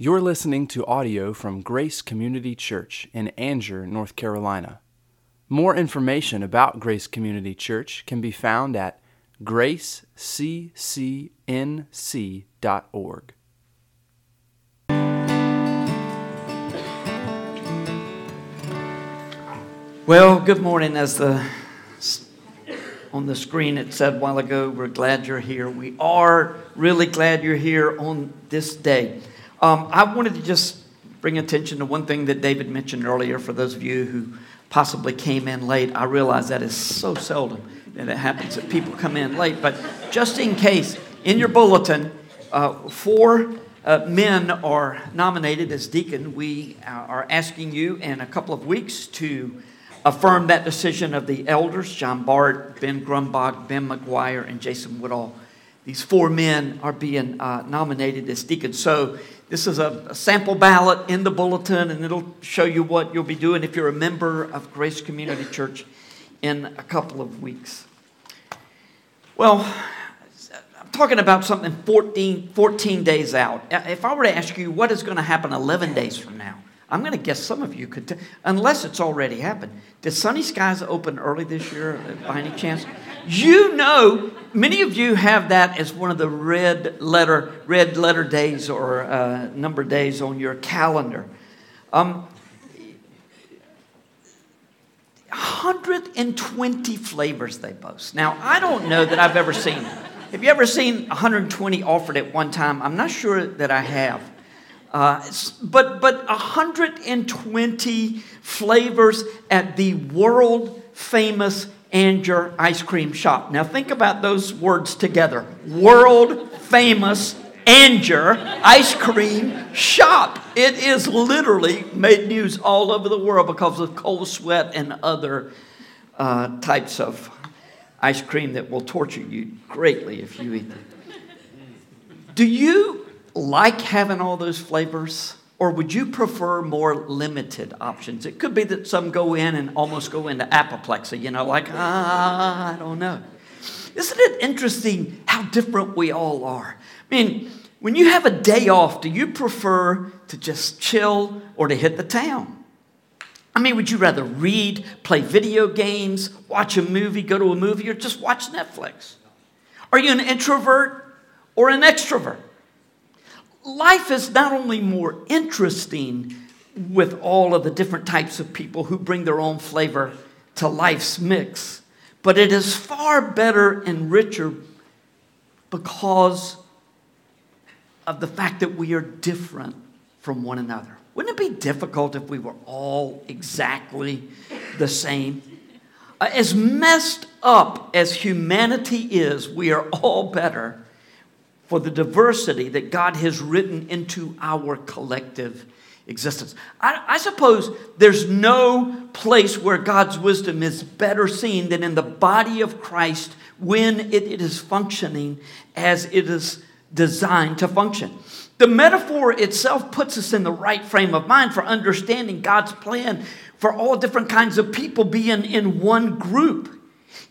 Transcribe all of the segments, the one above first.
You're listening to audio from Grace Community Church in Angier, North Carolina. More information about Grace Community Church can be found at graceccnc.org. Well, good morning. As the on the screen it said a while ago, we're glad you're here. We are really glad you're here on this day. Um, I wanted to just bring attention to one thing that David mentioned earlier. For those of you who possibly came in late, I realize that is so seldom that it happens that people come in late. But just in case, in your bulletin, uh, four uh, men are nominated as deacon. We uh, are asking you in a couple of weeks to affirm that decision of the elders John Bart, Ben Grumbach, Ben McGuire, and Jason Woodall. These four men are being uh, nominated as deacons. So, this is a, sample ballot in the bulletin, and it'll show you what you'll be doing if you're a member of Grace Community Church in a couple of weeks. Well, I'm talking about something 14, 14 days out. If I were to ask you what is going to happen 11 days from now, I'm going to guess some of you could, t- unless it's already happened. Did Sunni Sky's open early this year by any chance? You know, many of you have that as one of the red letter, red letter days or uh, number days on your calendar. Um, 120 flavors they boast. Now, I don't know that I've ever seen. Have you ever seen 120 offered at one time? I'm not sure that I have. Uh, but but 120 flavors at the world famous Angier ice cream shop. Now think about those words together. World famous Angier ice cream shop. It is literally made news all over the world because of cold sweat and other uh, types of ice cream that will torture you greatly if you eat them. Do you like having all those flavors? Or would you prefer more limited options? It could be that some go in and almost go into apoplexy, you know, like, ah, I don't know. Isn't it interesting how different we all are? I mean, when you have a day off, do you prefer to just chill or to hit the town? I mean, would you rather read, play video games, watch a movie, go to a movie, or just watch Netflix? Are you an introvert or an extrovert? Life is not only more interesting with all of the different types of people who bring their own flavor to life's mix, but it is far better and richer because of the fact that we are different from one another. Wouldn't it be difficult if we were all exactly the same? Uh, as messed up as humanity is, we are all better for the diversity that God has written into our collective existence. I, I, suppose there's no place where God's wisdom is better seen than in the body of Christ when it, it is functioning as it is designed to function. The metaphor itself puts us in the right frame of mind for understanding God's plan for all different kinds of people being in one group.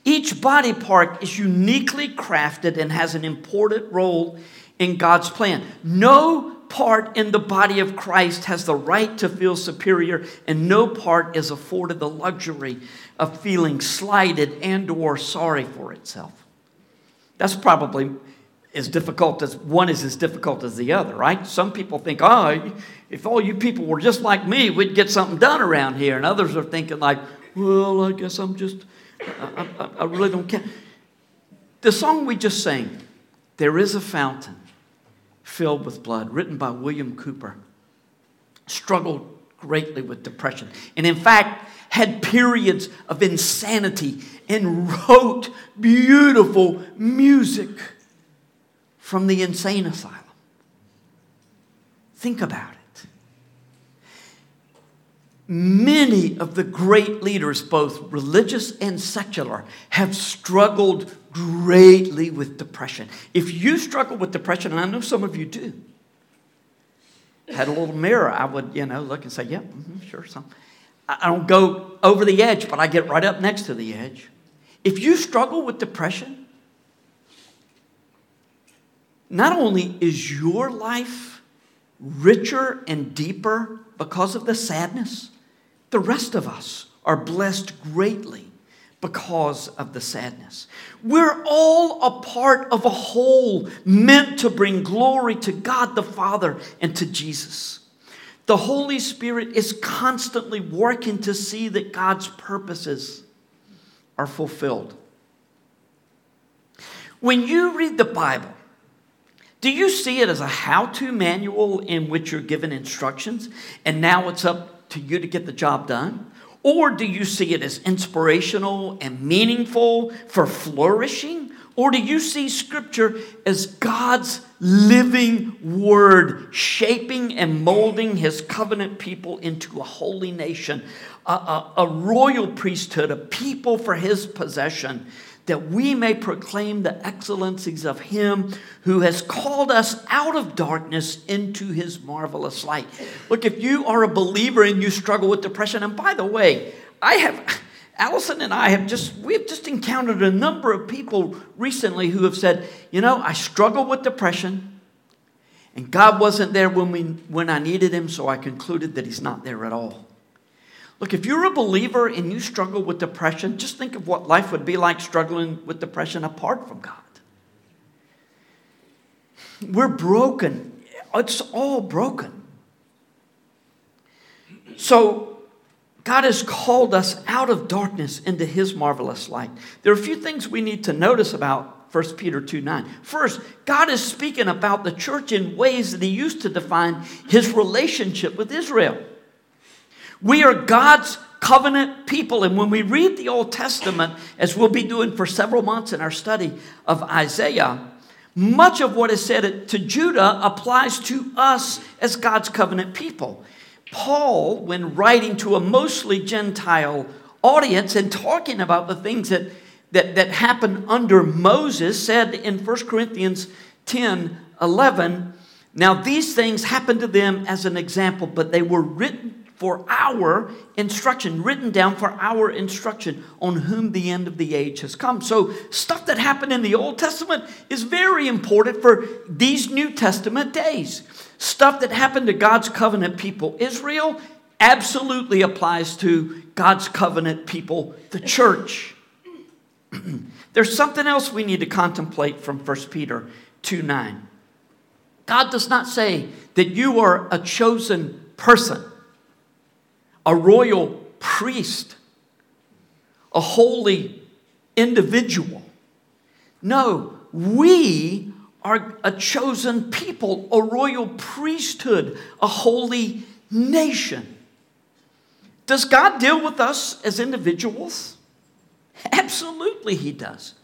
Each body part is uniquely crafted and has an important role in God's plan. No part in the body of Christ has the right to feel superior and no part is afforded the luxury of feeling slighted and or sorry for itself. That's probably as difficult as one is as difficult as the other, right? Some people think, "Oh, if all you people were just like me, we'd get something done around here." And others are thinking like, "Well, I guess I'm just I, I, I really don't care. The song we just sang, There is a Fountain Filled with Blood, written by William Cowper, struggled greatly with depression. And in fact, had periods of insanity and wrote beautiful music from the insane asylum. Think about it many of the great leaders, both religious and secular, have struggled greatly with depression. If you struggle with depression, and I know some of you do, had a little mirror, I would, you know, look and say, yeah, mm-hmm, sure, some. I don't go over the edge, but I get right up next to the edge. If you struggle with depression, not only is your life richer and deeper because of the sadness, the rest of us are blessed greatly because of the sadness. We're all a part of a whole meant to bring glory to God the Father and to Jesus. The Holy Spirit is constantly working to see that God's purposes are fulfilled. When you read the Bible, do you see it as a how to manual in which you're given instructions and now it's up to you to get the job done? Or do you see it as inspirational and meaningful for flourishing? Or do you see Scripture as God's living word, shaping and molding His covenant people into a holy nation, a, a, a royal priesthood, a people for His possession? That we may proclaim the excellencies of him who has called us out of darkness into his marvelous light. Look, if you are a believer and you struggle with depression, and by the way, I have. Allison and I have just we have just encountered a number of people recently who have said, you know, I struggle with depression, and God wasn't there when we when I needed him, so I concluded that he's not there at all. Look, if you're a believer and you struggle with depression, just think of what life would be like struggling with depression apart from God. We're broken. It's all broken. So, God has called us out of darkness into his marvelous light. There are a few things we need to notice about 1 Peter 2 9. First, God is speaking about the church in ways that he used to define his relationship with Israel. We are God's covenant people. And when we read the Old Testament, as we'll be doing for several months in our study of Isaiah, much of what is said to Judah applies to us as God's covenant people. Paul, when writing to a mostly Gentile audience and talking about the things that, that, that happened under Moses, said in 1 Corinthians 10 11, Now these things happened to them as an example, but they were written for our instruction, written down for our instruction on whom the end of the age has come. So, stuff that happened in the Old Testament is very important for these New Testament days. Stuff that happened to God's covenant people, Israel, absolutely applies to God's covenant people, the church. There's something else we need to contemplate from 1 Peter 2 9. God does not say that you are a chosen person a royal priest, a holy individual. No, we are a chosen people, a royal priesthood, a holy nation. Does God deal with us as individuals? Absolutely, He does.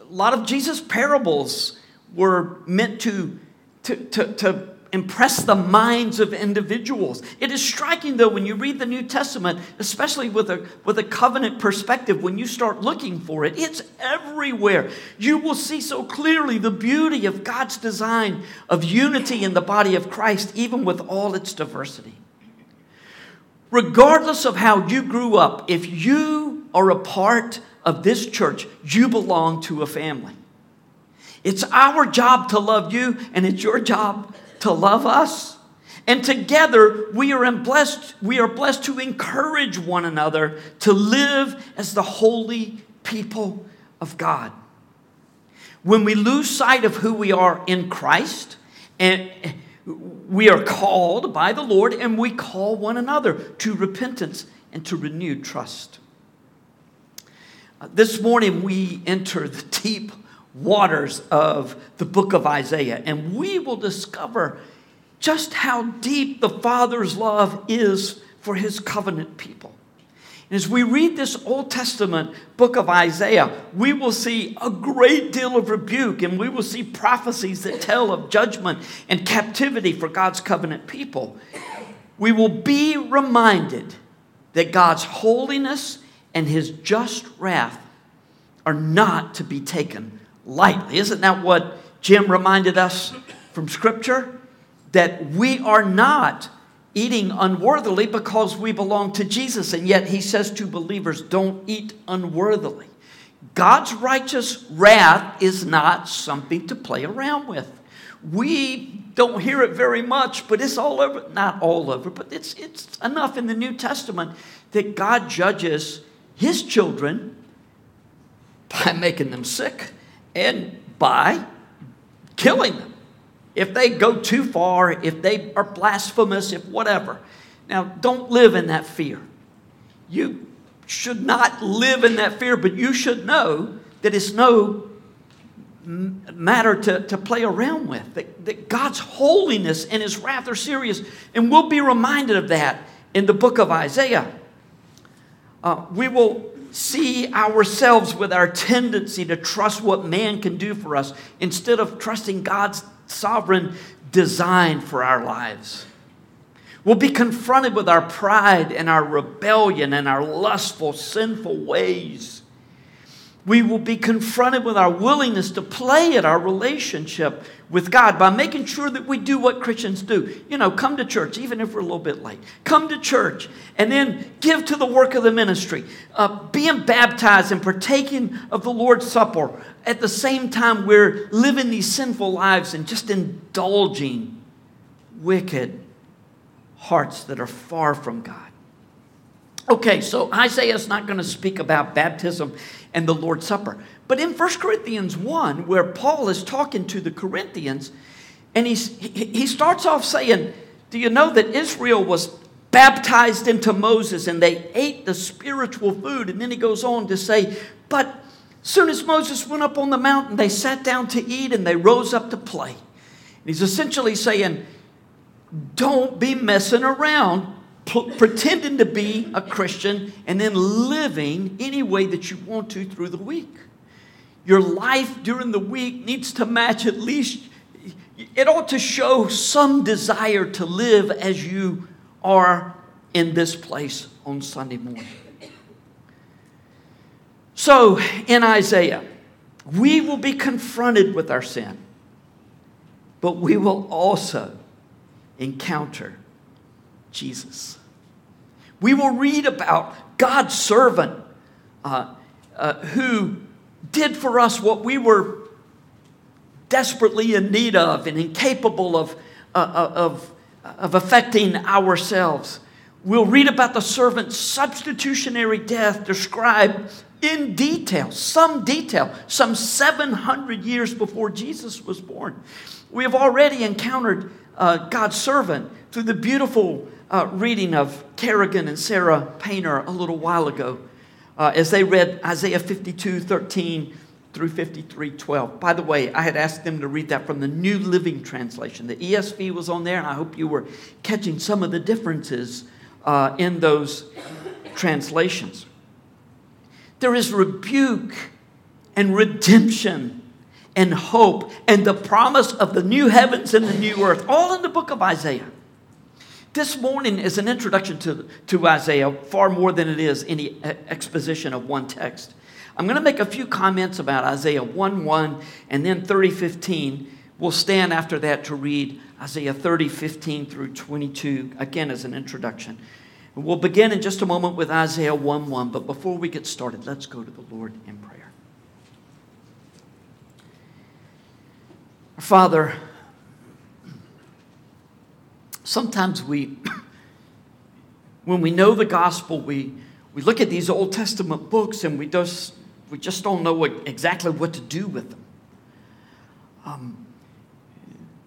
A lot of Jesus' parables were meant to, to, to, to impress the minds of individuals. It is striking, though, when you read the New Testament, especially with a, with a covenant perspective, when you start looking for it, it's everywhere. You will see so clearly the beauty of God's design of unity in the body of Christ, even with all its diversity. Regardless of how you grew up, if you are a part of this church, you belong to a family. It's our job to love you, and it's your job to love us. And together we are blessed, we are blessed to encourage one another to live as the holy people of God. When we lose sight of who we are in Christ, and we are called by the Lord, and we call one another to repentance and to renewed trust. Uh, this morning we enter the deep waters of the book of Isaiah, and we will discover just how deep the Father's love is for his covenant people. And as we read this Old Testament book of Isaiah, we will see a great deal of rebuke and we will see prophecies that tell of judgment and captivity for God's covenant people. We will be reminded that God's holiness and his just wrath are not to be taken lightly. Isn't that what Jim reminded us from Scripture? That we are not eating unworthily because we belong to Jesus. And yet he says to believers, don't eat unworthily. God's righteous wrath is not something to play around with. We don't hear it very much, but it's all over, not all over, but it's, it's enough in the New Testament that God judges his children by making them sick and by killing them. If they go too far, if they are blasphemous, if whatever. Now, don't live in that fear. You should not live in that fear, but you should know that it's no matter to, to play around with. That, that God's holiness and his wrath are serious. And we'll be reminded of that in the book of Isaiah. Uh, we will see ourselves with our tendency to trust what man can do for us instead of trusting God's sovereign design for our lives. We'll be confronted with our pride and our rebellion and our lustful, sinful ways we will be confronted with our willingness to play at our relationship with God by making sure that we do what Christians do. You know, come to church, even if we're a little bit late. Come to church and then give to the work of the ministry. Uh, being baptized and partaking of the Lord's Supper at the same time we're living these sinful lives and just indulging wicked hearts that are far from God. Okay, so Isaiah is not going to speak about baptism and the Lord's Supper. But in 1 Corinthians 1, where Paul is talking to the Corinthians, and he's, he starts off saying, Do you know that Israel was baptized into Moses and they ate the spiritual food? And then he goes on to say, But soon as Moses went up on the mountain, they sat down to eat and they rose up to play. And he's essentially saying, Don't be messing around pretending to be a Christian and then living any way that you want to through the week. Your life during the week needs to match at least, it ought to show some desire to live as you are in this place on Sunday morning. So, in Isaiah, we will be confronted with our sin, but we will also encounter Jesus. We will read about God's servant uh, uh, who did for us what we were desperately in need of and incapable of, uh, uh of, of affecting ourselves. We'll read about the servant's substitutionary death described in detail, some detail, some 700 years before Jesus was born. We have already encountered uh, God's servant through the beautiful uh, reading of Kerrigan and Sarah Painter a little while ago uh, as they read Isaiah 52 13 through 53 12. By the way, I had asked them to read that from the New Living Translation. The ESV was on there, and I hope you were catching some of the differences uh, in those translations. There is rebuke and redemption and hope and the promise of the new heavens and the new earth, all in the book of Isaiah. This morning is an introduction to, to Isaiah far more than it is any exposition of one text. I'm going to make a few comments about Isaiah 1 1 and then 30 15. We'll stand after that to read Isaiah 30 15 through 22, again as an introduction. We'll begin in just a moment with Isaiah 1 1, but before we get started, let's go to the Lord in prayer. Father, sometimes we, when we know the gospel, we, we look at these Old Testament books and we just, we just don't know what, exactly what to do with them. Um,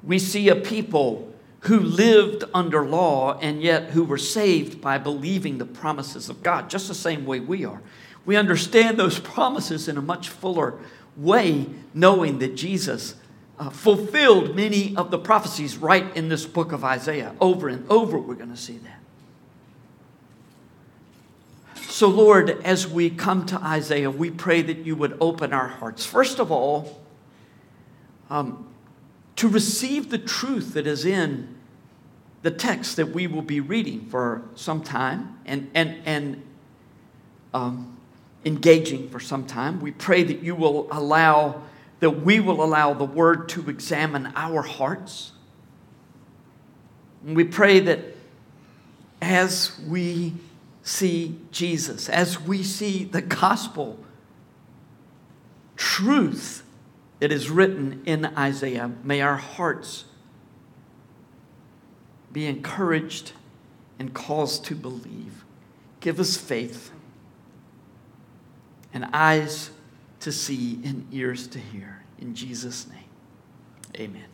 we see a people who lived under law and yet who were saved by believing the promises of God, just the same way we are. We understand those promises in a much fuller way, knowing that Jesus uh, fulfilled many of the prophecies right in this book of Isaiah. Over and over, we're going to see that. So, Lord, as we come to Isaiah, we pray that you would open our hearts. First of all, um, to receive the truth that is in the text that we will be reading for some time and, and, and um, engaging for some time. We pray that you will allow that we will allow the Word to examine our hearts. And we pray that as we see Jesus, as we see the gospel truth that is written in Isaiah, may our hearts be encouraged and caused to believe. Give us faith and eyes to see and ears to hear. In Jesus' name, amen.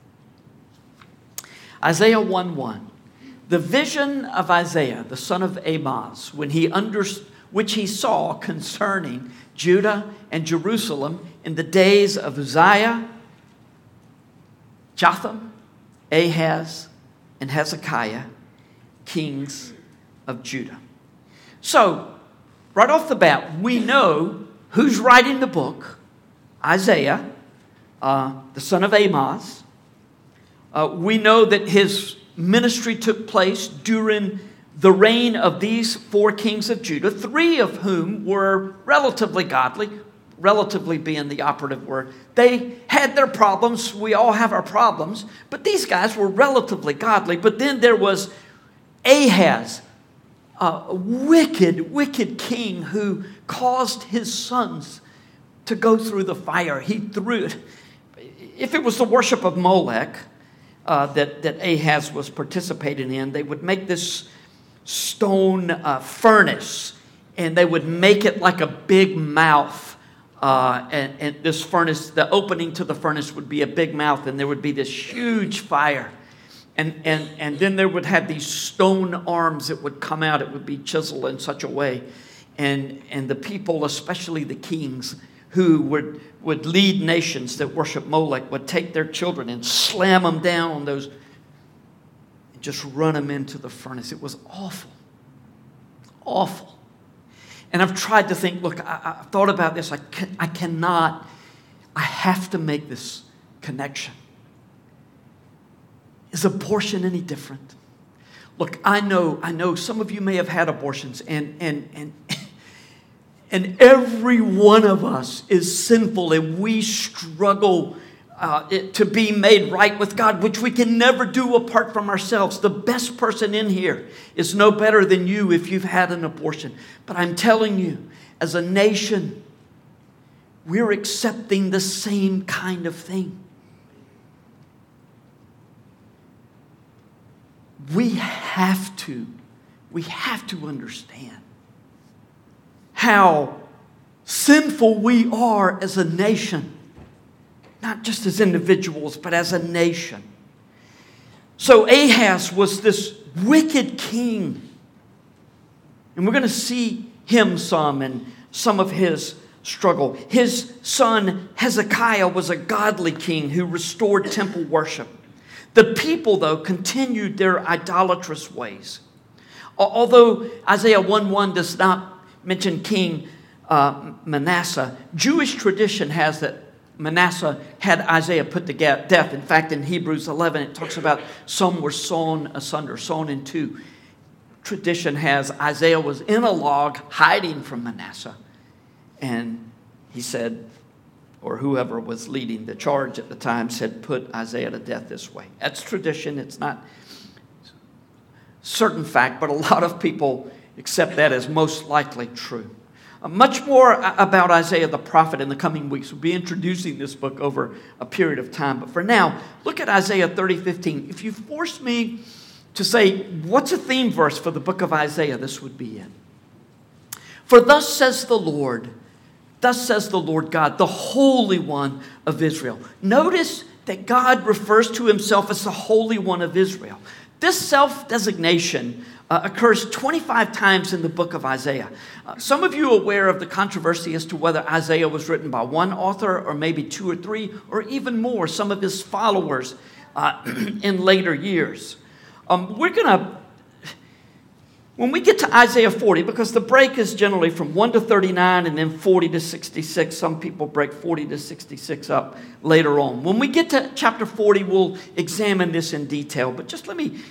Isaiah 1 1. The vision of Isaiah, the son of Amoz, when he under, which he saw concerning Judah and Jerusalem in the days of Uzziah, Jotham, Ahaz, and Hezekiah, kings of Judah. So, right off the bat, we know who's writing the book Isaiah, uh, the son of Amoz. Uh, we know that his ministry took place during the reign of these four kings of Judah, three of whom were relatively godly, relatively being the operative word. They had their problems. We all have our problems, but these guys were relatively godly. But then there was Ahaz, a wicked, wicked king who caused his sons to go through the fire. He threw it. If it was the worship of Molech uh, that, that Ahaz was participating in, they would make this stone uh, furnace and they would make it like a big mouth. Uh, and, and this furnace, the opening to the furnace would be a big mouth, and there would be this huge fire and, and, and then there would have these stone arms that would come out. It would be chiseled in such a way. And, and the people, especially the kings, who would, would lead nations that worship Molech, would take their children and slam them down on those and just run them into the furnace. It was awful. Awful. And I've tried to think look, I, have thought about this. I, can, I cannot, I have to make this connection. Is abortion any different? Look, I know, I know some of you may have had abortions, and and and and every one of us is sinful, and we struggle uh, it, to be made right with God, which we can never do apart from ourselves. The best person in here is no better than you if you've had an abortion. But I'm telling you, as a nation, we're accepting the same kind of thing. we have to, we have to understand how sinful we are as a nation, not just as individuals, but as a nation. So Ahaz was this wicked king. And we're going to see him some and some of his struggle. His son Hezekiah was a godly king who restored temple worship. The people, though, continued their idolatrous ways. Although Isaiah 1 1 does not mention King uh, Manasseh, Jewish tradition has that Manasseh had Isaiah put to death. In fact, in Hebrews 11, it talks about some were sawn asunder, sawn in two. Tradition has Isaiah was in a log hiding from Manasseh. And he said, or whoever was leading the charge at the time said, Put Isaiah to death this way. That's tradition. It's not certain fact, but a lot of people accept that as most likely true. Uh, much more about Isaiah the prophet in the coming weeks. We'll be introducing this book over a period of time. But for now, look at Isaiah 30 15. If you force me to say, what's a theme verse for the book of Isaiah, this would be it. For thus says the Lord, Thus says the Lord God, the Holy One of Israel. Notice that God refers to himself as the Holy One of Israel. This self designation uh, occurs 25 times in the book of Isaiah. Uh, some of you are aware of the controversy as to whether Isaiah was written by one author or maybe two or three or even more, some of his followers uh, in later years. Um, we're going to when we get to Isaiah 40, because the break is generally from 1 to 39 and then 40 to 66, some people break 40 to 66 up later on. When we get to chapter 40, we'll examine this in detail. But just let me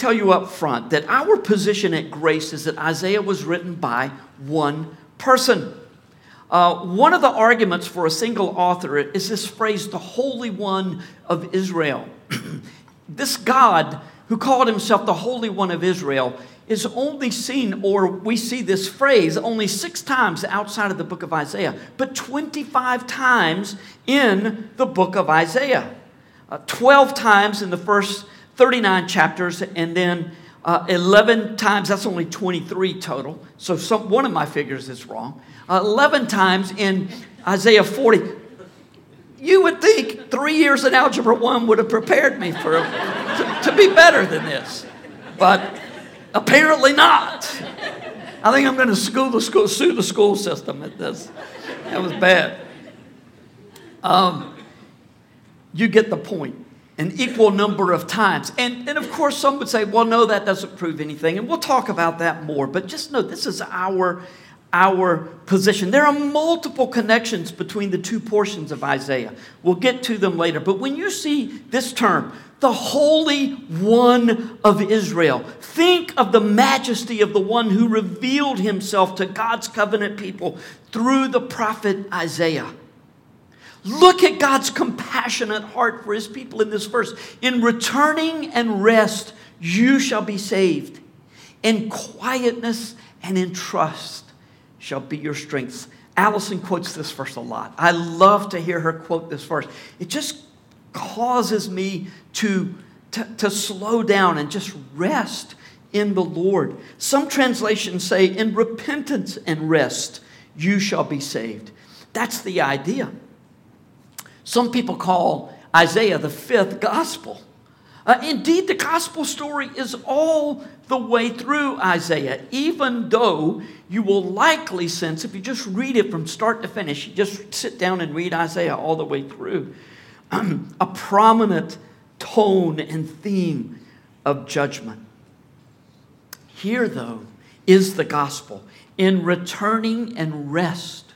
tell you up front that our position at Grace is that Isaiah was written by one person. Uh, one of the arguments for a single author is this phrase, the Holy One of Israel. this God who called himself the Holy One of Israel, is only seen, or we see this phrase only six times outside of the book of Isaiah, but 25 times in the book of Isaiah. Uh, 12 times in the first 39 chapters, and then uh, 11 times, that's only 23 total. So some, one of my figures is wrong. Uh, 11 times in Isaiah 40. You would think three years in Algebra 1 would have prepared me for, to, to be better than this. But apparently not. I think I'm going to school the school, sue the school system at this. That was bad. Um, you get the point an equal number of times. And, and of course, some would say, well, no, that doesn't prove anything. And we'll talk about that more. But just know this is our, our position. There are multiple connections between the two portions of Isaiah. We'll get to them later. But when you see this term, the Holy One of Israel, think of the majesty of the one who revealed himself to God's covenant people through the prophet Isaiah. Look at God's compassionate heart for his people in this verse. In returning and rest, you shall be saved. In quietness and in trust shall be your strength. Allison quotes this verse a lot. I love to hear her quote this verse. It just causes me to, to, to slow down and just rest in the Lord. Some translations say, In repentance and rest, you shall be saved. That's the idea. Some people call Isaiah the fifth gospel. Uh, indeed, the gospel story is all the way through Isaiah, even though you will likely sense, if you just read it from start to finish, you just sit down and read Isaiah all the way through, a prominent tone and theme of judgment. Here, though, is the gospel. In returning and rest,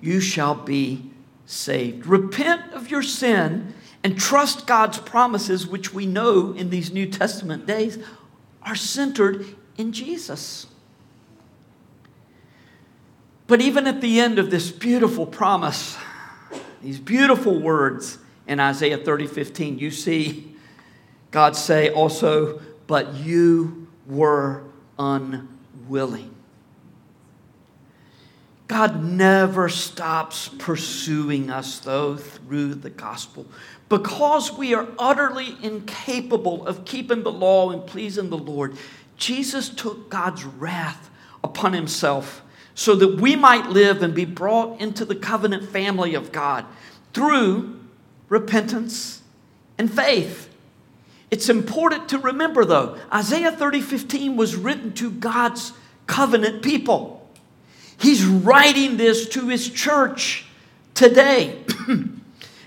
you shall be saved. Repent of your sin and trust God's promises, which we know in these New Testament days are centered in Jesus. But even at the end of this beautiful promise, these beautiful words in Isaiah 30 15, you see God say also, but you were unwilling. God never stops pursuing us, though, through the gospel. Because we are utterly incapable of keeping the law and pleasing the Lord, Jesus took God's wrath upon himself so that we might live and be brought into the covenant family of God through repentance and faith. It's important to remember, though, Isaiah 30 15 was written to God's covenant people. He's writing this to his church today.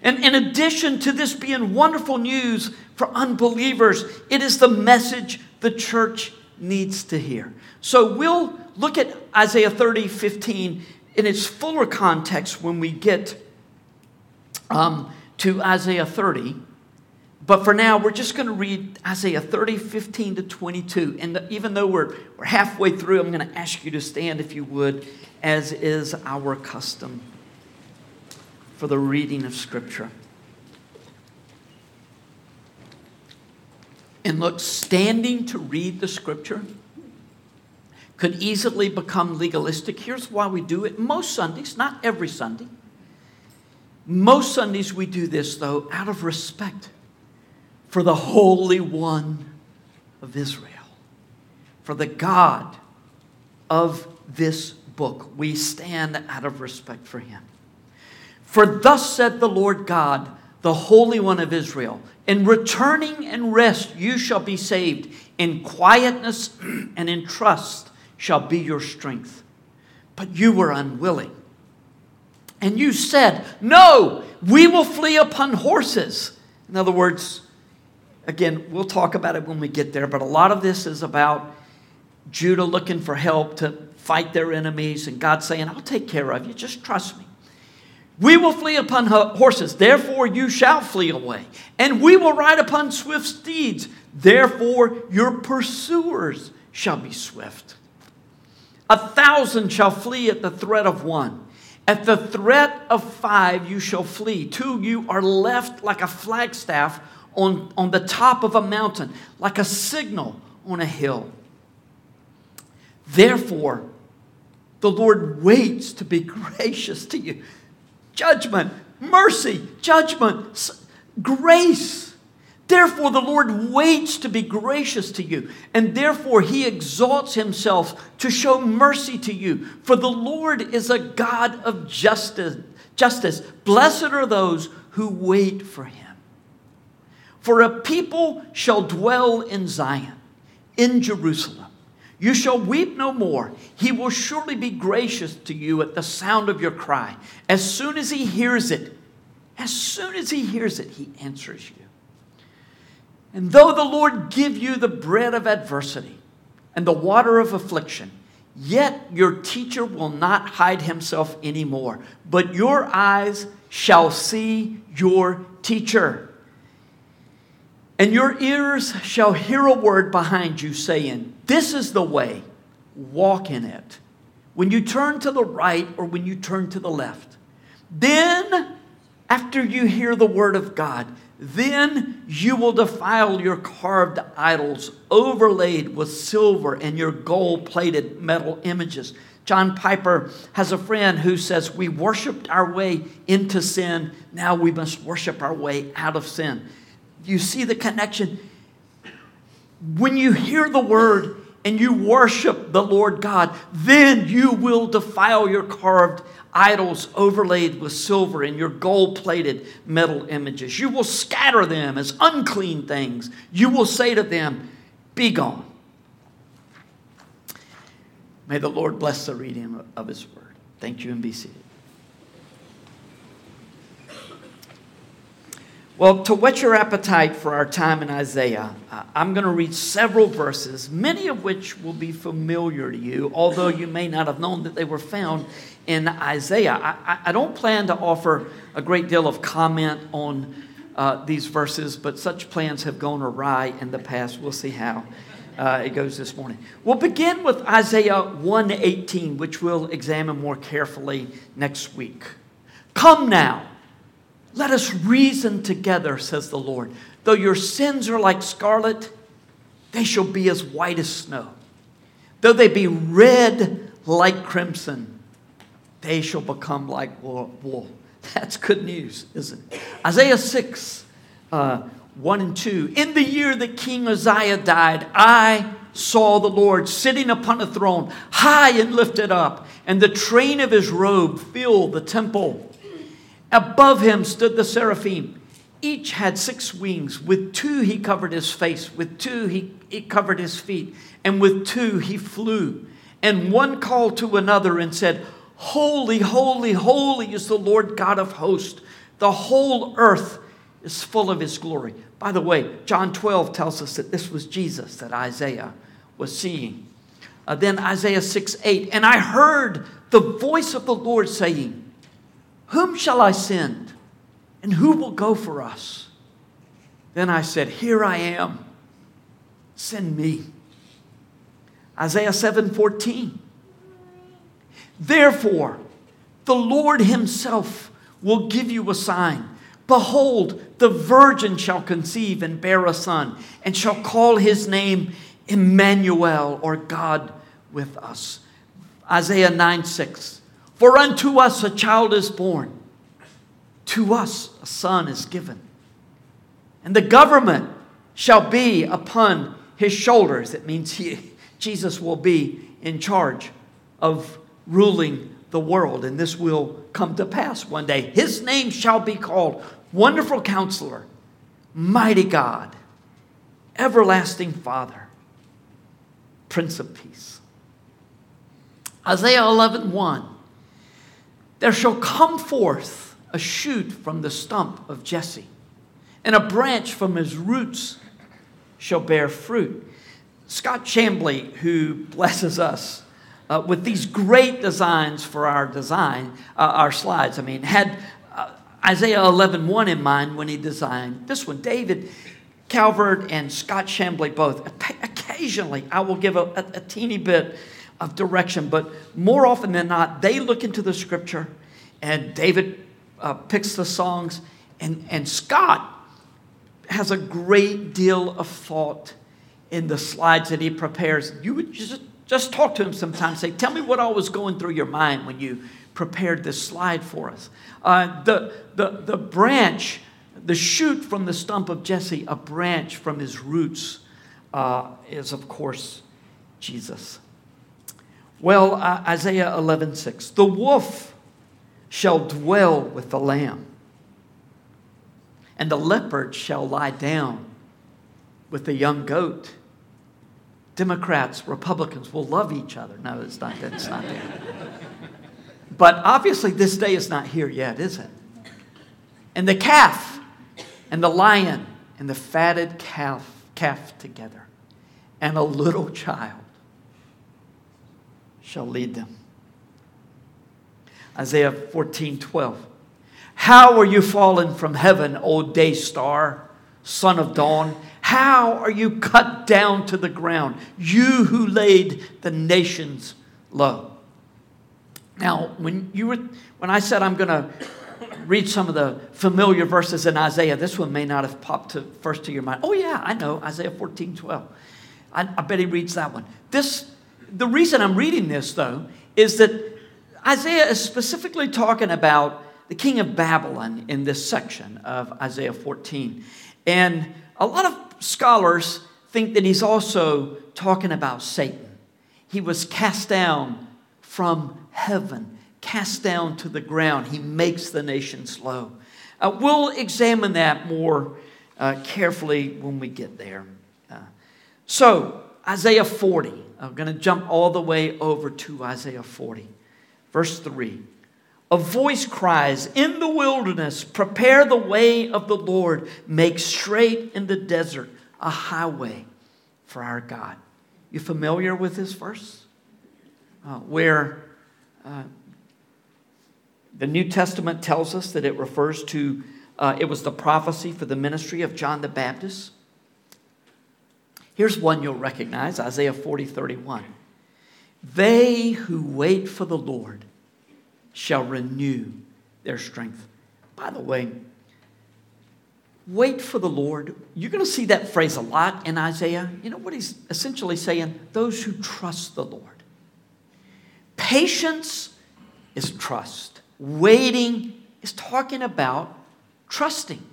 and in addition to this being wonderful news for unbelievers, it is the message the church needs to hear. So we'll look at Isaiah 30, 15 in its fuller context when we get um, to Isaiah 30. But for now, we're just going to read Isaiah 30, 15 to 22. And even though we're, we're halfway through, I'm going to ask you to stand, if you would, as is our custom for the reading of Scripture. And look, standing to read the Scripture could easily become legalistic. Here's why we do it most Sundays, not every Sunday. Most Sundays we do this, though, out of respect for the Holy One of Israel, for the God of this book. We stand out of respect for him. For thus said the Lord God, the Holy One of Israel In returning and rest you shall be saved, in quietness and in trust shall be your strength. But you were unwilling. And you said, No, we will flee upon horses. In other words, Again, we'll talk about it when we get there, but a lot of this is about Judah looking for help to fight their enemies and God saying, I'll take care of you, just trust me. We will flee upon horses, therefore you shall flee away. And we will ride upon swift steeds, therefore your pursuers shall be swift. A thousand shall flee at the threat of one. At the threat of five you shall flee. Two you are left like a flagstaff on, on the top of a mountain, like a signal on a hill. Therefore, the Lord waits to be gracious to you. Judgment, mercy, judgment, grace. Therefore, the Lord waits to be gracious to you, and therefore he exalts himself to show mercy to you. For the Lord is a God of justice. Justice. Blessed are those who wait for him. For a people shall dwell in Zion, in Jerusalem. You shall weep no more. He will surely be gracious to you at the sound of your cry. As soon as he hears it, as soon as he hears it, he answers you. And though the Lord give you the bread of adversity and the water of affliction, yet your teacher will not hide himself anymore, but your eyes shall see your teacher. And your ears shall hear a word behind you saying, This is the way, walk in it. When you turn to the right or when you turn to the left. Then, after you hear the word of God, then you will defile your carved idols overlaid with silver and your gold plated metal images. John Piper has a friend who says, We worshiped our way into sin, now we must worship our way out of sin. You see the connection? When you hear the word and you worship the Lord God, then you will defile your carved idols overlaid with silver and your gold plated metal images. You will scatter them as unclean things. You will say to them, Be gone. May the Lord bless the reading of his word. Thank you and be seated. Well, to whet your appetite for our time in Isaiah, uh, I'm going to read several verses, many of which will be familiar to you, although you may not have known that they were found in Isaiah. I, I don't plan to offer a great deal of comment on uh, these verses, but such plans have gone awry in the past. We'll see how uh, it goes this morning. We'll begin with Isaiah 118, which we'll examine more carefully next week. Come now let us reason together, says the Lord. Though your sins are like scarlet, they shall be as white as snow. Though they be red like crimson, they shall become like wool. That's good news, isn't it? Isaiah 6, uh, 1 and 2. In the year that King Uzziah died, I saw the Lord sitting upon a throne, high and lifted up, and the train of his robe filled the temple. Above him stood the seraphim. Each had six wings. With two he covered his face, with two he, he covered his feet, and with two he flew. And one called to another and said, Holy, holy, holy is the Lord God of hosts. The whole earth is full of his glory. By the way, John 12 tells us that this was Jesus that Isaiah was seeing. Uh, then Isaiah 6 8, and I heard the voice of the Lord saying, whom shall I send? And who will go for us? Then I said, Here I am. Send me. Isaiah 7 14. Therefore, the Lord Himself will give you a sign. Behold, the virgin shall conceive and bear a son, and shall call his name Emmanuel, or God with us. Isaiah 9 6. For unto us a child is born, to us a son is given, and the government shall be upon his shoulders. It means he, Jesus will be in charge of ruling the world, and this will come to pass one day. His name shall be called Wonderful Counselor, Mighty God, Everlasting Father, Prince of Peace. Isaiah 11 1. There shall come forth a shoot from the stump of Jesse, and a branch from his roots shall bear fruit. Scott Chambly, who blesses us uh, with these great designs for our design, uh, our slides, I mean, had uh, Isaiah 11 1 in mind when he designed this one. David Calvert and Scott Chambly both. Occasionally, I will give a, a, a teeny bit of direction. But more often than not, they look into the scripture and David uh, picks the songs, and, and Scott has a great deal of thought in the slides that he prepares. You would just, just talk to him sometimes, say, Tell me what all was going through your mind when you prepared this slide for us. Uh, the, the, the branch the shoot from the stump of Jesse, a branch from his roots, uh, is of course Jesus. Well, uh, Isaiah 11 6. The wolf shall dwell with the lamb, and the leopard shall lie down with the young goat. Democrats, Republicans will love each other. No, it's not, that's not there. But obviously, this day is not here yet, is it? And the calf and the lion and the fatted calf, calf together, and a little child shall lead them. Isaiah 14 12. How are you fallen from heaven, O day star, son of dawn? How are you cut down to the ground, you who laid the nations low? Now, when you were, when I said I'm going to read some of the familiar verses in Isaiah, this one may not have popped to, first to your mind. Oh yeah, I know Isaiah 14, 12. I, I bet he reads that one. This, the reason I'm reading this though is that Isaiah is specifically talking about the king of Babylon in this section of Isaiah 14. And a lot of scholars think that he's also talking about Satan. He was cast down from heaven, cast down to the ground. He makes the nations low. Uh, we'll examine that more uh, carefully when we get there. Uh, so, Isaiah 40. I'm going to jump all the way over to Isaiah 40. Verse 3 A voice cries, In the wilderness, prepare the way of the Lord, make straight in the desert a highway for our God. You familiar with this verse? Uh, where uh, the New Testament tells us that it refers to, uh, it was the prophecy for the ministry of John the Baptist. Here's one you'll recognize Isaiah 40 31. They who wait for the Lord shall renew their strength. By the way, wait for the Lord. You're going to see that phrase a lot in Isaiah. You know what he's essentially saying? Those who trust the Lord. Patience is trust, waiting is talking about trusting.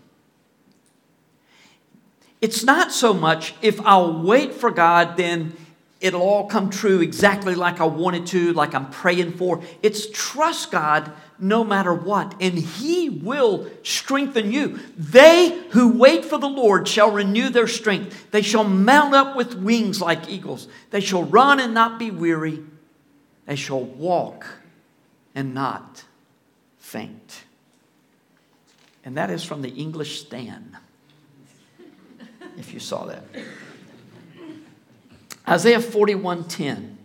It's not so much if I'll wait for God, then it'll all come true exactly like I wanted to, like I'm praying for. It's trust God no matter what, and He will strengthen you. They who wait for the Lord shall renew their strength. They shall mount up with wings like eagles. They shall run and not be weary. They shall walk and not faint. And that is from the English Stand, if you saw that. Isaiah 41:10.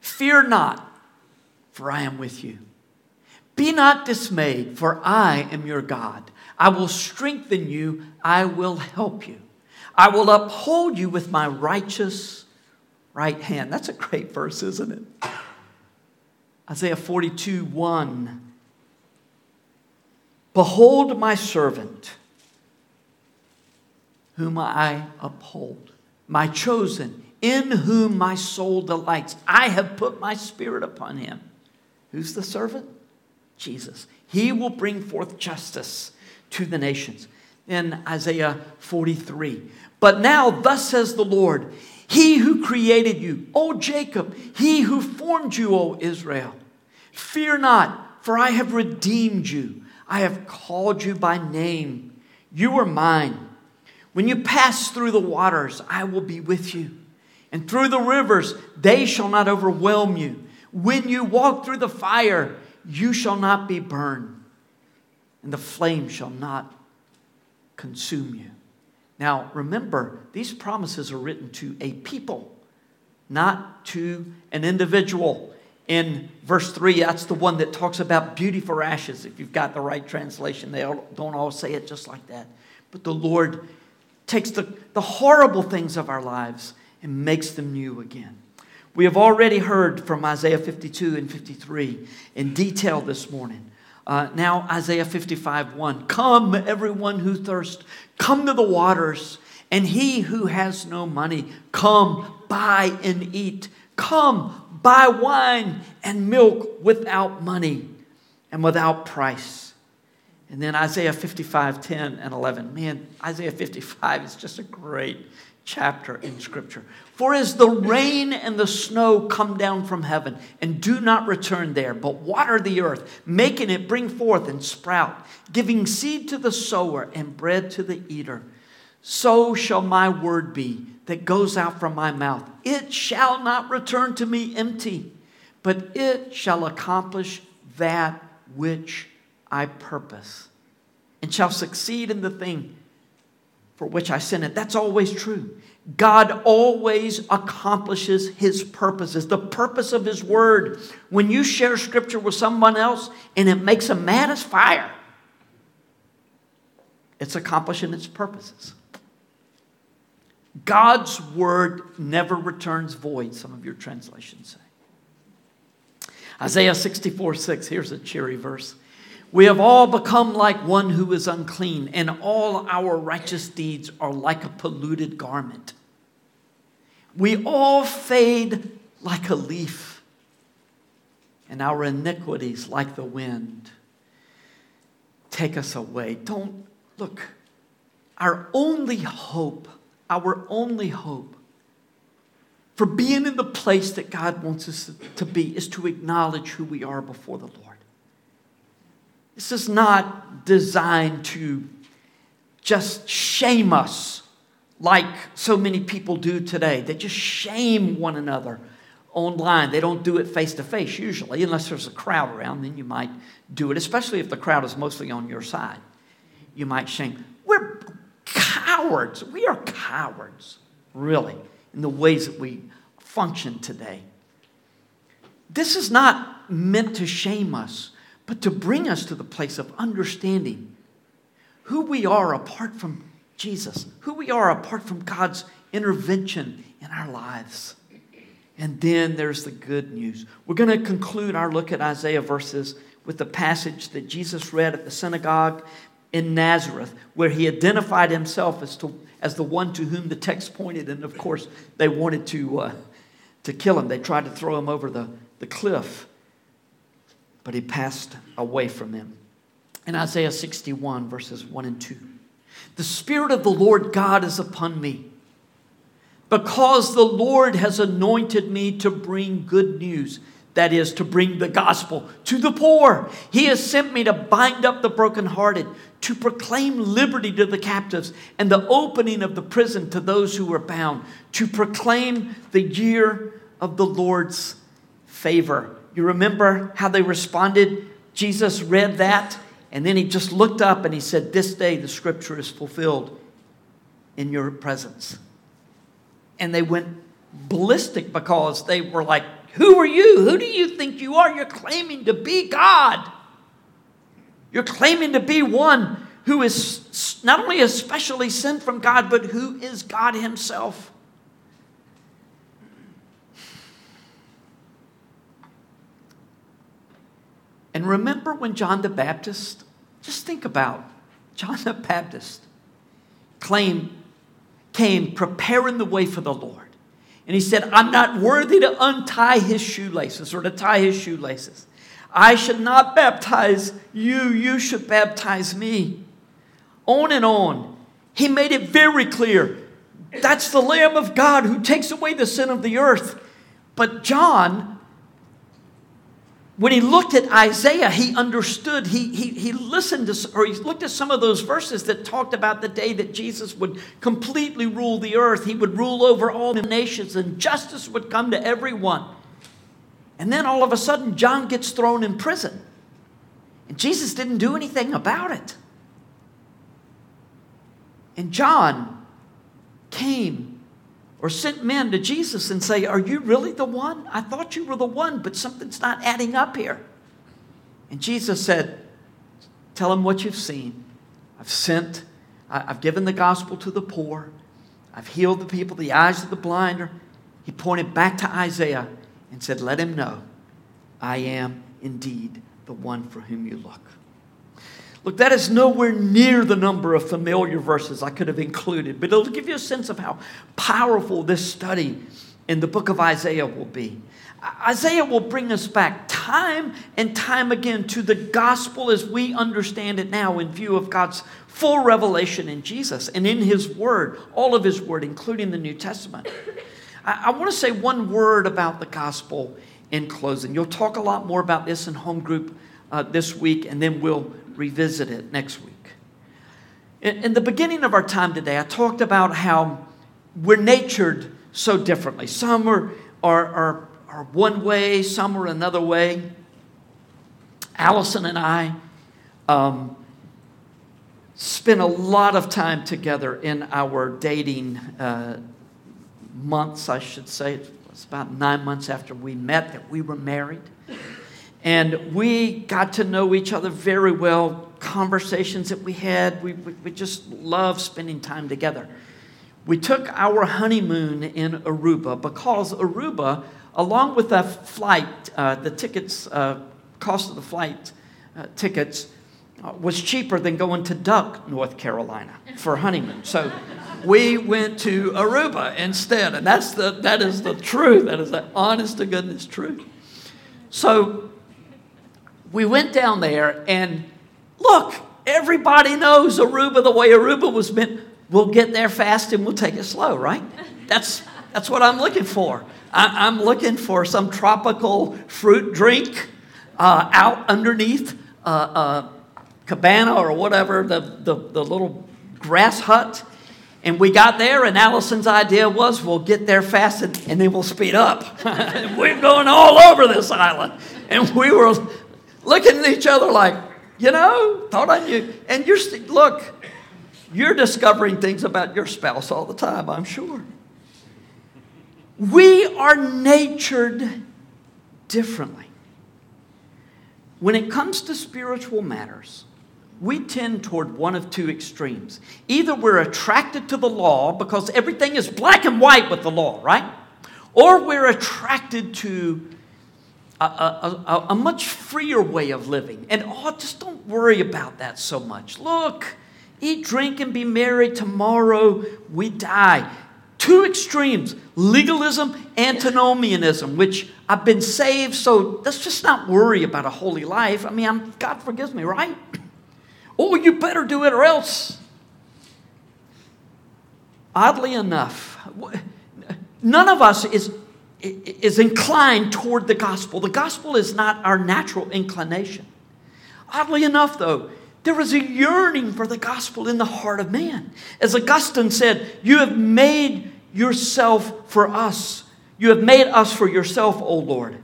Fear not, for I am with you. Be not dismayed, for I am your God. I will strengthen you, I will help you. I will uphold you with my righteous right hand. That's a great verse, isn't it? Isaiah 42 1. Behold my servant, whom I uphold my chosen, in whom my soul delights. I have put my spirit upon him. Who's the servant? Jesus. He will bring forth justice to the nations. In Isaiah 43. But now, thus says the Lord, He who created you, O Jacob, He who formed you, O Israel. Fear not, for I have redeemed you. I have called you by name. You are mine. When you pass through the waters, I will be with you. And through the rivers, they shall not overwhelm you. When you walk through the fire, you shall not be burned, and the flame shall not consume you. Now, remember, these promises are written to a people, not to an individual. In verse 3, that's the one that talks about beauty for ashes. If you've got the right translation, they don't all say it just like that. But the Lord takes the, the horrible things of our lives and makes them new again. We have already heard from Isaiah 52 and 53 in detail this morning. Uh, now, Isaiah 55 1. Come, everyone who thirsts, come to the waters, and he who has no money, come, buy and eat. Come, buy wine and milk without money and without price. And then Isaiah 55, 10 and 11. Man, Isaiah 55 is just a great chapter in Scripture. For as the rain and the snow come down from heaven and do not return there, but water the earth, making it bring forth and sprout, giving seed to the sower and bread to the eater, so shall my word be that goes out from my mouth. It shall not return to me empty, but it shall accomplish that which I purpose, and shall succeed in the thing for which I sent it. That's always true. God always accomplishes his purposes, the purpose of his word. When you share scripture with someone else and it makes them mad as fire, it's accomplishing its purposes. God's word never returns void, some of your translations say. Isaiah 64 6, here's a cheery verse. We have all become like one who is unclean, and all our righteous deeds are like a polluted garment. We all fade like a leaf, and our iniquities, like the wind, take us away. Don't look, our only hope, our only hope for being in the place that God wants us to be is to acknowledge who we are before the Lord. This is not designed to just shame us like so many people do today. They just shame one another online. They don't do it face to face usually, unless there's a crowd around, then you might do it, especially if the crowd is mostly on your side. You might shame. We're cowards. We are cowards, really, in the ways that we function today. This is not meant to shame us but to bring us to the place of understanding who we are apart from Jesus, who we are apart from God's intervention in our lives. And then there's the good news. We're going to conclude our look at Isaiah verses with the passage that Jesus read at the synagogue in Nazareth, where he identified himself as, to, as the one to whom the text pointed. And of course, they wanted to, uh, to kill him, they tried to throw him over the, the cliff but he passed away from them. In Isaiah 61, verses 1 and 2, the Spirit of the Lord God is upon me, because the Lord has anointed me to bring good news. That is, to bring the gospel to the poor. He has sent me to bind up the brokenhearted, to proclaim liberty to the captives, and the opening of the prison to those who are bound, to proclaim the year of the Lord's favor. You remember how they responded? Jesus read that, and then he just looked up and he said, This day the scripture is fulfilled in your presence. And they went ballistic because they were like, Who are you? Who do you think you are? You're claiming to be God. You're claiming to be one who is not only especially sent from God, but who is God Himself. And remember when John the Baptist, just think about John the Baptist claimed, came preparing the way for the Lord. And he said, I'm not worthy to untie his shoelaces or to tie his shoelaces. I should not baptize you, you should baptize me. On and on. He made it very clear that's the Lamb of God who takes away the sin of the earth. But John when he looked at Isaiah, he understood, he, he, he listened to, or he looked at some of those verses that talked about the day that Jesus would completely rule the earth. He would rule over all the nations, and justice would come to everyone. And then all of a sudden, John gets thrown in prison. And Jesus didn't do anything about it. And John came or sent men to Jesus and say, Are you really the one? I thought you were the one, but something's not adding up here. And Jesus said, Tell them what you've seen. I've sent, I've given the gospel to the poor, I've healed the people, the eyes of the blind. He pointed back to Isaiah and said, Let him know, I am indeed the one for whom you look. Look, that is nowhere near the number of familiar verses I could have included, but it'll give you a sense of how powerful this study in the book of Isaiah will be. Isaiah will bring us back time and time again to the gospel as we understand it now in view of God's full revelation in Jesus and in His Word, all of His Word, including the New Testament. I, I want to say one word about the gospel in closing. You'll talk a lot more about this in home group uh, this week, and then we'll revisit it next week. In, in the beginning of our time today, I talked about how we're natured so differently. Some are, are, are, are one way, some are another way. Allison and I um, spent a lot of time together in our dating uh, months, I should say. It was about nine months after we met that we were married. And we got to know each other very well. Conversations that we had, we, we, we just loved spending time together. We took our honeymoon in Aruba because Aruba, along with the flight, uh, the tickets, uh, cost of the flight uh, tickets, uh, was cheaper than going to Duck, North Carolina for honeymoon. So we went to Aruba instead. And that's the, that is the truth. That is the honest to goodness truth. So we went down there, and look, everybody knows Aruba the way Aruba was meant. We'll get there fast and we'll take it slow, right? That's, that's what I'm looking for. I, am looking for some tropical fruit drink uh, out underneath uh, uh, cabana or whatever, the, the, the little grass hut. And we got there, and Allison's idea was we'll get there fast and, and then we'll speed up. We're going all over this island. And we were looking at each other like, you know, thought I knew. And you're, look, you're discovering things about your spouse all the time, I'm sure. We are natured differently. When it comes to spiritual matters, we tend toward one of two extremes. Either we're attracted to the law because everything is black and white with the law, right? Or we're attracted to a, a, a, much freer way of living. And oh, just don't worry about that so much. Look, eat, drink, and be merry. Tomorrow we die. Two extremes legalism, antinomianism, which I've been saved, so let's just not worry about a holy life. I mean, I'm, God forgives me, right? oh, you better do it or else. Oddly enough, none of us is is inclined toward the gospel. The gospel is not our natural inclination. Oddly enough, though, there is a yearning for the gospel in the heart of man. As Augustine said, You have made yourself for us. You have made us for yourself, O Lord.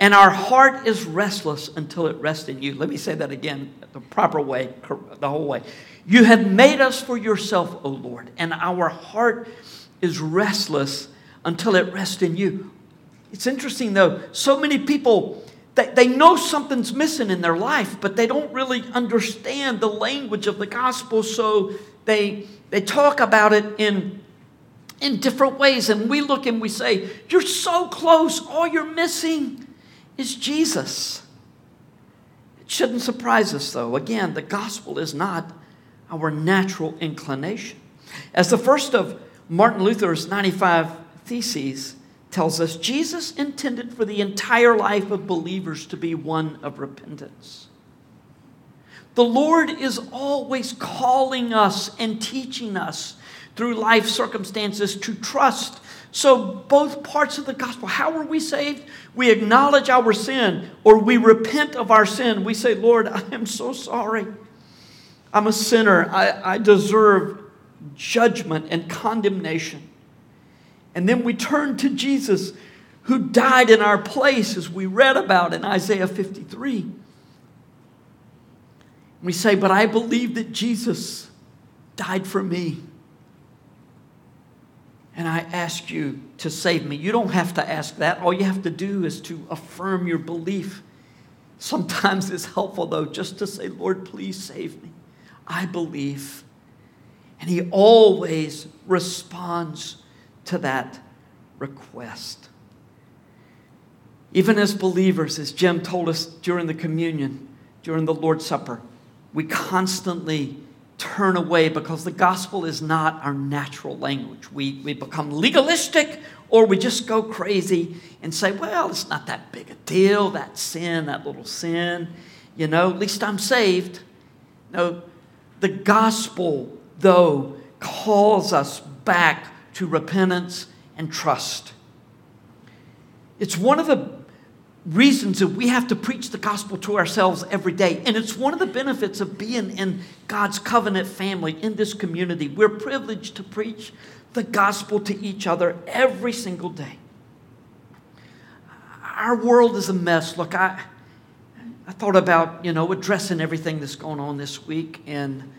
And our heart is restless until it rests in you. Let me say that again the proper way, the whole way. You have made us for yourself, O Lord, and our heart is restless until it rests in you. It's interesting though, so many people they, they know something's missing in their life, but they don't really understand the language of the gospel, so they they talk about it in in different ways. And we look and we say, You're so close, all you're missing is Jesus. It shouldn't surprise us though. Again, the gospel is not our natural inclination. As the first of Martin Luther's 95 Theses, tells us Jesus intended for the entire life of believers to be one of repentance. The Lord is always calling us and teaching us through life circumstances to trust. So, both parts of the gospel how are we saved? We acknowledge our sin or we repent of our sin. We say, Lord, I am so sorry. I'm a sinner. I, I deserve judgment and condemnation. And then we turn to Jesus, who died in our place, as we read about in Isaiah 53. We say, But I believe that Jesus died for me. And I ask you to save me. You don't have to ask that. All you have to do is to affirm your belief. Sometimes it's helpful, though, just to say, Lord, please save me. I believe. And He always responds to that request. Even as believers, as Jim told us during the communion, during the Lord's Supper, we constantly turn away because the gospel is not our natural language. We, we become legalistic or we just go crazy and say, well, it's not that big a deal, that sin, that little sin. You know, at least I'm saved. No, the gospel, though, calls us back to repentance and trust. It's one of the reasons that we have to preach the gospel to ourselves every day. And it's one of the benefits of being in God's covenant family in this community. We're privileged to preach the gospel to each other every single day. Our world is a mess. Look, I, I thought about, you know, addressing everything that's going on this week in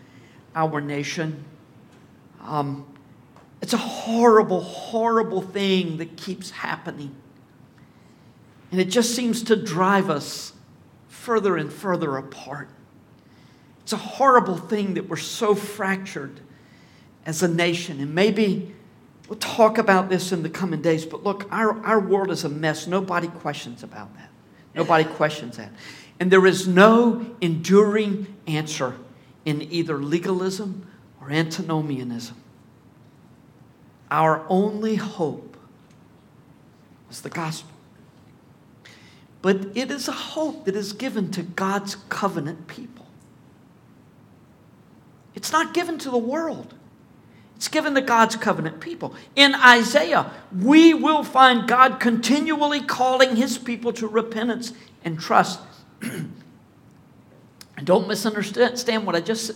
our nation. Um, it's a horrible, horrible thing that keeps happening. And it just seems to drive us further and further apart. It's a horrible thing that we're so fractured as a nation. And maybe we'll talk about this in the coming days, but look, our, our world is a mess. Nobody questions about that. Nobody questions that. And there is no enduring answer in either legalism or antinomianism. Our only hope is the gospel. But it is a hope that is given to God's covenant people. It's not given to the world. It's given to God's covenant people. In Isaiah, we will find God continually calling his people to repentance and trust. and don't misunderstand what I just